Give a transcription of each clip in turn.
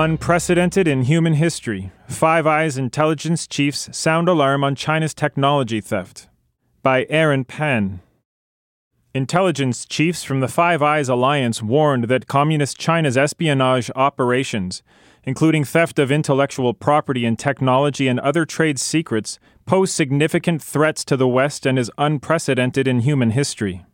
Unprecedented in human history. Five Eyes intelligence chiefs sound alarm on China's technology theft. By Aaron Pan. Intelligence chiefs from the Five Eyes alliance warned that Communist China's espionage operations, including theft of intellectual property and technology and other trade secrets, pose significant threats to the West and is unprecedented in human history.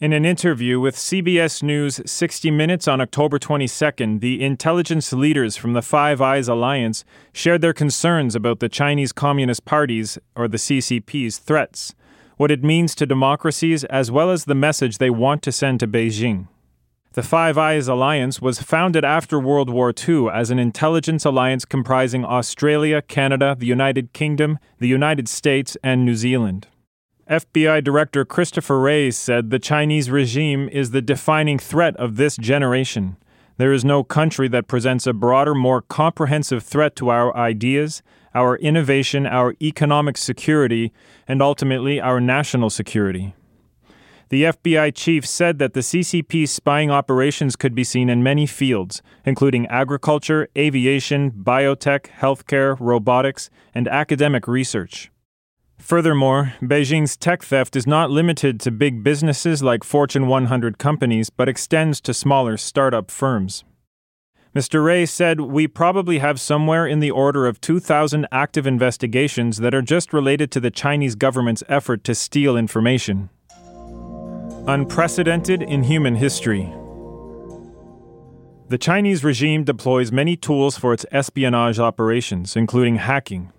In an interview with CBS News 60 Minutes on October 22nd, the intelligence leaders from the Five Eyes Alliance shared their concerns about the Chinese Communist Party's, or the CCP's, threats, what it means to democracies, as well as the message they want to send to Beijing. The Five Eyes Alliance was founded after World War II as an intelligence alliance comprising Australia, Canada, the United Kingdom, the United States, and New Zealand. FBI Director Christopher Wray said the Chinese regime is the defining threat of this generation. There is no country that presents a broader, more comprehensive threat to our ideas, our innovation, our economic security, and ultimately our national security. The FBI chief said that the CCP's spying operations could be seen in many fields, including agriculture, aviation, biotech, healthcare, robotics, and academic research. Furthermore, Beijing's tech theft is not limited to big businesses like Fortune 100 companies, but extends to smaller startup firms. Mr. Wray said, We probably have somewhere in the order of 2,000 active investigations that are just related to the Chinese government's effort to steal information. Unprecedented in human history. The Chinese regime deploys many tools for its espionage operations, including hacking,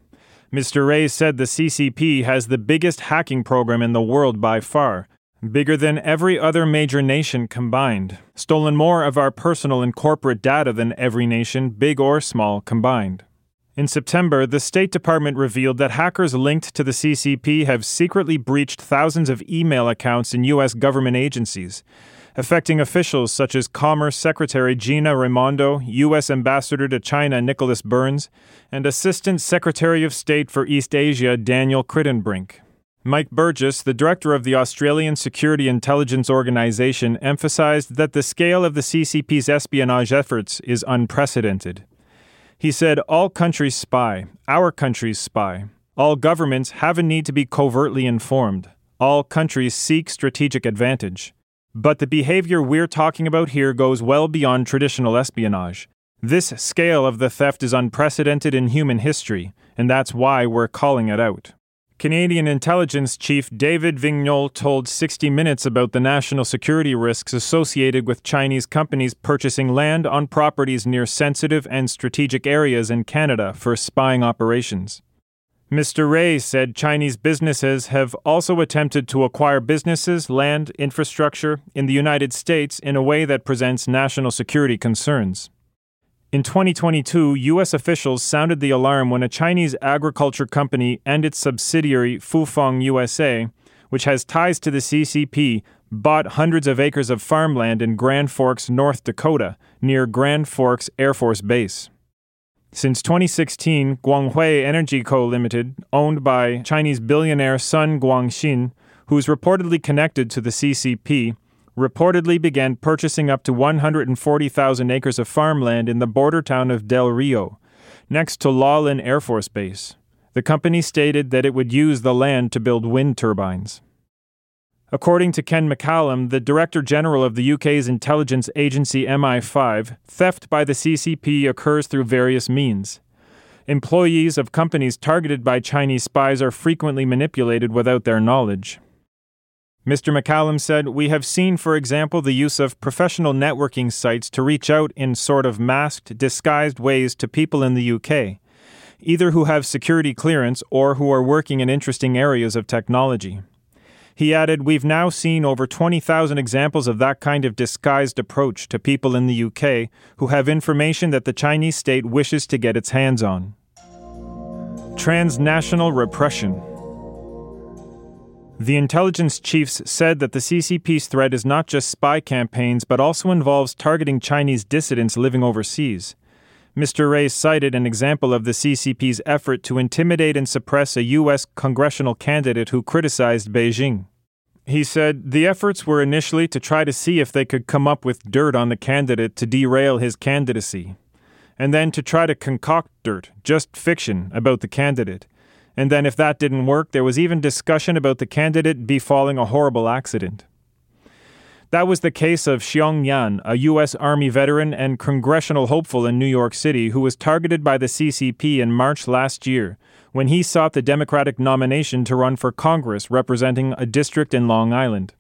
Mr. Wray said the CCP has the biggest hacking program in the world by far, bigger than every other major nation combined, stolen more of our personal and corporate data than every nation, big or small, combined. In September, the State Department revealed that hackers linked to the CCP have secretly breached thousands of email accounts in U.S. government agencies, affecting officials such as Commerce Secretary Gina Raimondo, U.S. Ambassador to China Nicholas Burns, and Assistant Secretary of State for East Asia Daniel Kritenbrink. Mike Burgess, the director of the Australian Security Intelligence Organization, emphasized that the scale of the CCP's espionage efforts is unprecedented. He said, All countries spy, our countries spy. All governments have a need to be covertly informed. All countries seek strategic advantage. But the behavior we're talking about here goes well beyond traditional espionage. This scale of the theft is unprecedented in human history, and that's why we're calling it out. Canadian intelligence chief David Vigneault told 60 Minutes about the national security risks associated with Chinese companies purchasing land on properties near sensitive and strategic areas in Canada for spying operations. Mr. Wray said Chinese businesses have also attempted to acquire businesses, land, infrastructure in the United States in a way that presents national security concerns. In 2022, U.S. officials sounded the alarm when a Chinese agriculture company and its subsidiary Fufeng USA, which has ties to the CCP, bought hundreds of acres of farmland in Grand Forks, North Dakota, near Grand Forks Air Force Base. Since 2016, Guanghui Energy Co. Limited, owned by Chinese billionaire Sun Guangxin, who's reportedly connected to the CCP, reportedly began purchasing up to 140,000 acres of farmland in the border town of Del Rio, next to Laughlin Air Force Base. The company stated that it would use the land to build wind turbines. According to Ken McCallum, the Director General of the UK's intelligence agency MI5, theft by the CCP occurs through various means. Employees of companies targeted by Chinese spies are frequently manipulated without their knowledge. Mr. McCallum said, We have seen, for example, the use of professional networking sites to reach out in sort of masked, disguised ways to people in the UK, either who have security clearance or who are working in interesting areas of technology. He added, We've now seen over 20,000 examples of that kind of disguised approach to people in the UK who have information that the Chinese state wishes to get its hands on. Transnational repression. The intelligence chiefs said that the CCP's threat is not just spy campaigns, but also involves targeting Chinese dissidents living overseas. Mr. Wray cited an example of the CCP's effort to intimidate and suppress a U.S. congressional candidate who criticized Beijing. He said the efforts were initially to try to see if they could come up with dirt on the candidate to derail his candidacy, and then to try to concoct dirt, just fiction, about the candidate. And then, if that didn't work, there was even discussion about the candidate befalling a horrible accident. That was the case of Xiong Yan, a U.S. Army veteran and congressional hopeful in New York City who was targeted by the CCP in March last year when he sought the Democratic nomination to run for Congress representing a district in Long Island.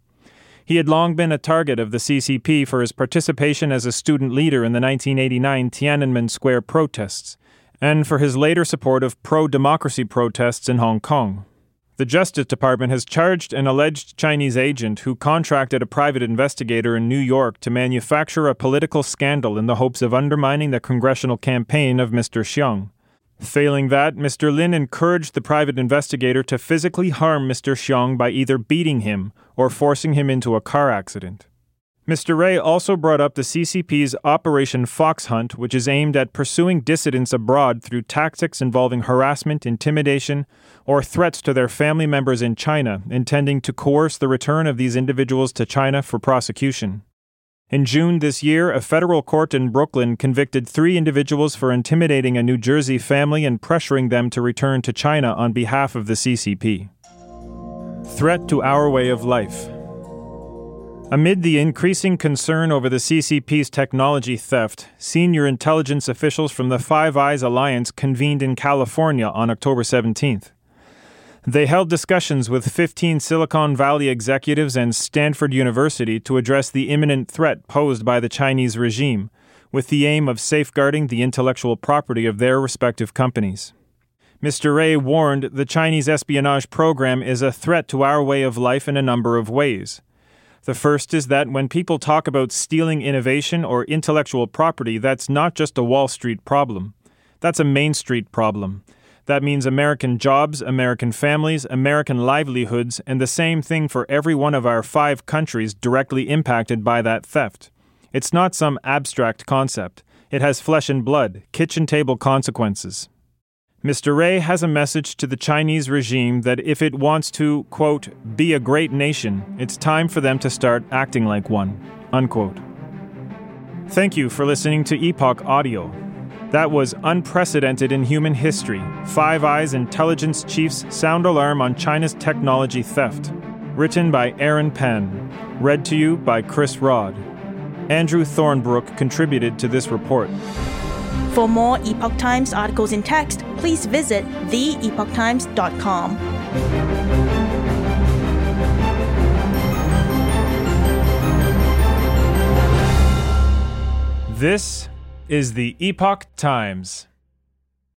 He had long been a target of the CCP for his participation as a student leader in the 1989 Tiananmen Square protests and for his later support of pro democracy protests in Hong Kong. The Justice Department has charged an alleged Chinese agent who contracted a private investigator in New York to manufacture a political scandal in the hopes of undermining the congressional campaign of Mr. Xiong. Failing that, Mr. Lin encouraged the private investigator to physically harm Mr. Xiong by either beating him or forcing him into a car accident. Mr. Wray also brought up the CCP's Operation Fox Hunt, which is aimed at pursuing dissidents abroad through tactics involving harassment, intimidation, or threats to their family members in China, intending to coerce the return of these individuals to China for prosecution. In June this year, a federal court in Brooklyn convicted three individuals for intimidating a New Jersey family and pressuring them to return to China on behalf of the CCP. Threat to our way of life. Amid the increasing concern over the CCP's technology theft, senior intelligence officials from the Five Eyes Alliance convened in California on October 17th. They held discussions with 15 Silicon Valley executives and Stanford University to address the imminent threat posed by the Chinese regime, with the aim of safeguarding the intellectual property of their respective companies. Mr. Wray warned the Chinese espionage program is a threat to our way of life in a number of ways. The first is that when people talk about stealing innovation or intellectual property, that's not just a Wall Street problem. That's a Main Street problem. That means American jobs, American families, American livelihoods, and the same thing for every one of our five countries directly impacted by that theft. It's not some abstract concept. It has flesh and blood, kitchen table consequences. Mr. Wray has a message to the Chinese regime that if it wants to, quote, be a great nation, it's time for them to start acting like one, unquote. Thank you for listening to Epoch Audio. That was unprecedented in human history. Five Eyes Intelligence Chief's sound alarm on China's technology theft. Written by Aaron Penn. Read to you by Chris Rod. Andrew Thornebrooke contributed to this report. For more Epoch Times articles in text, please visit theepochtimes.com. This is the Epoch Times.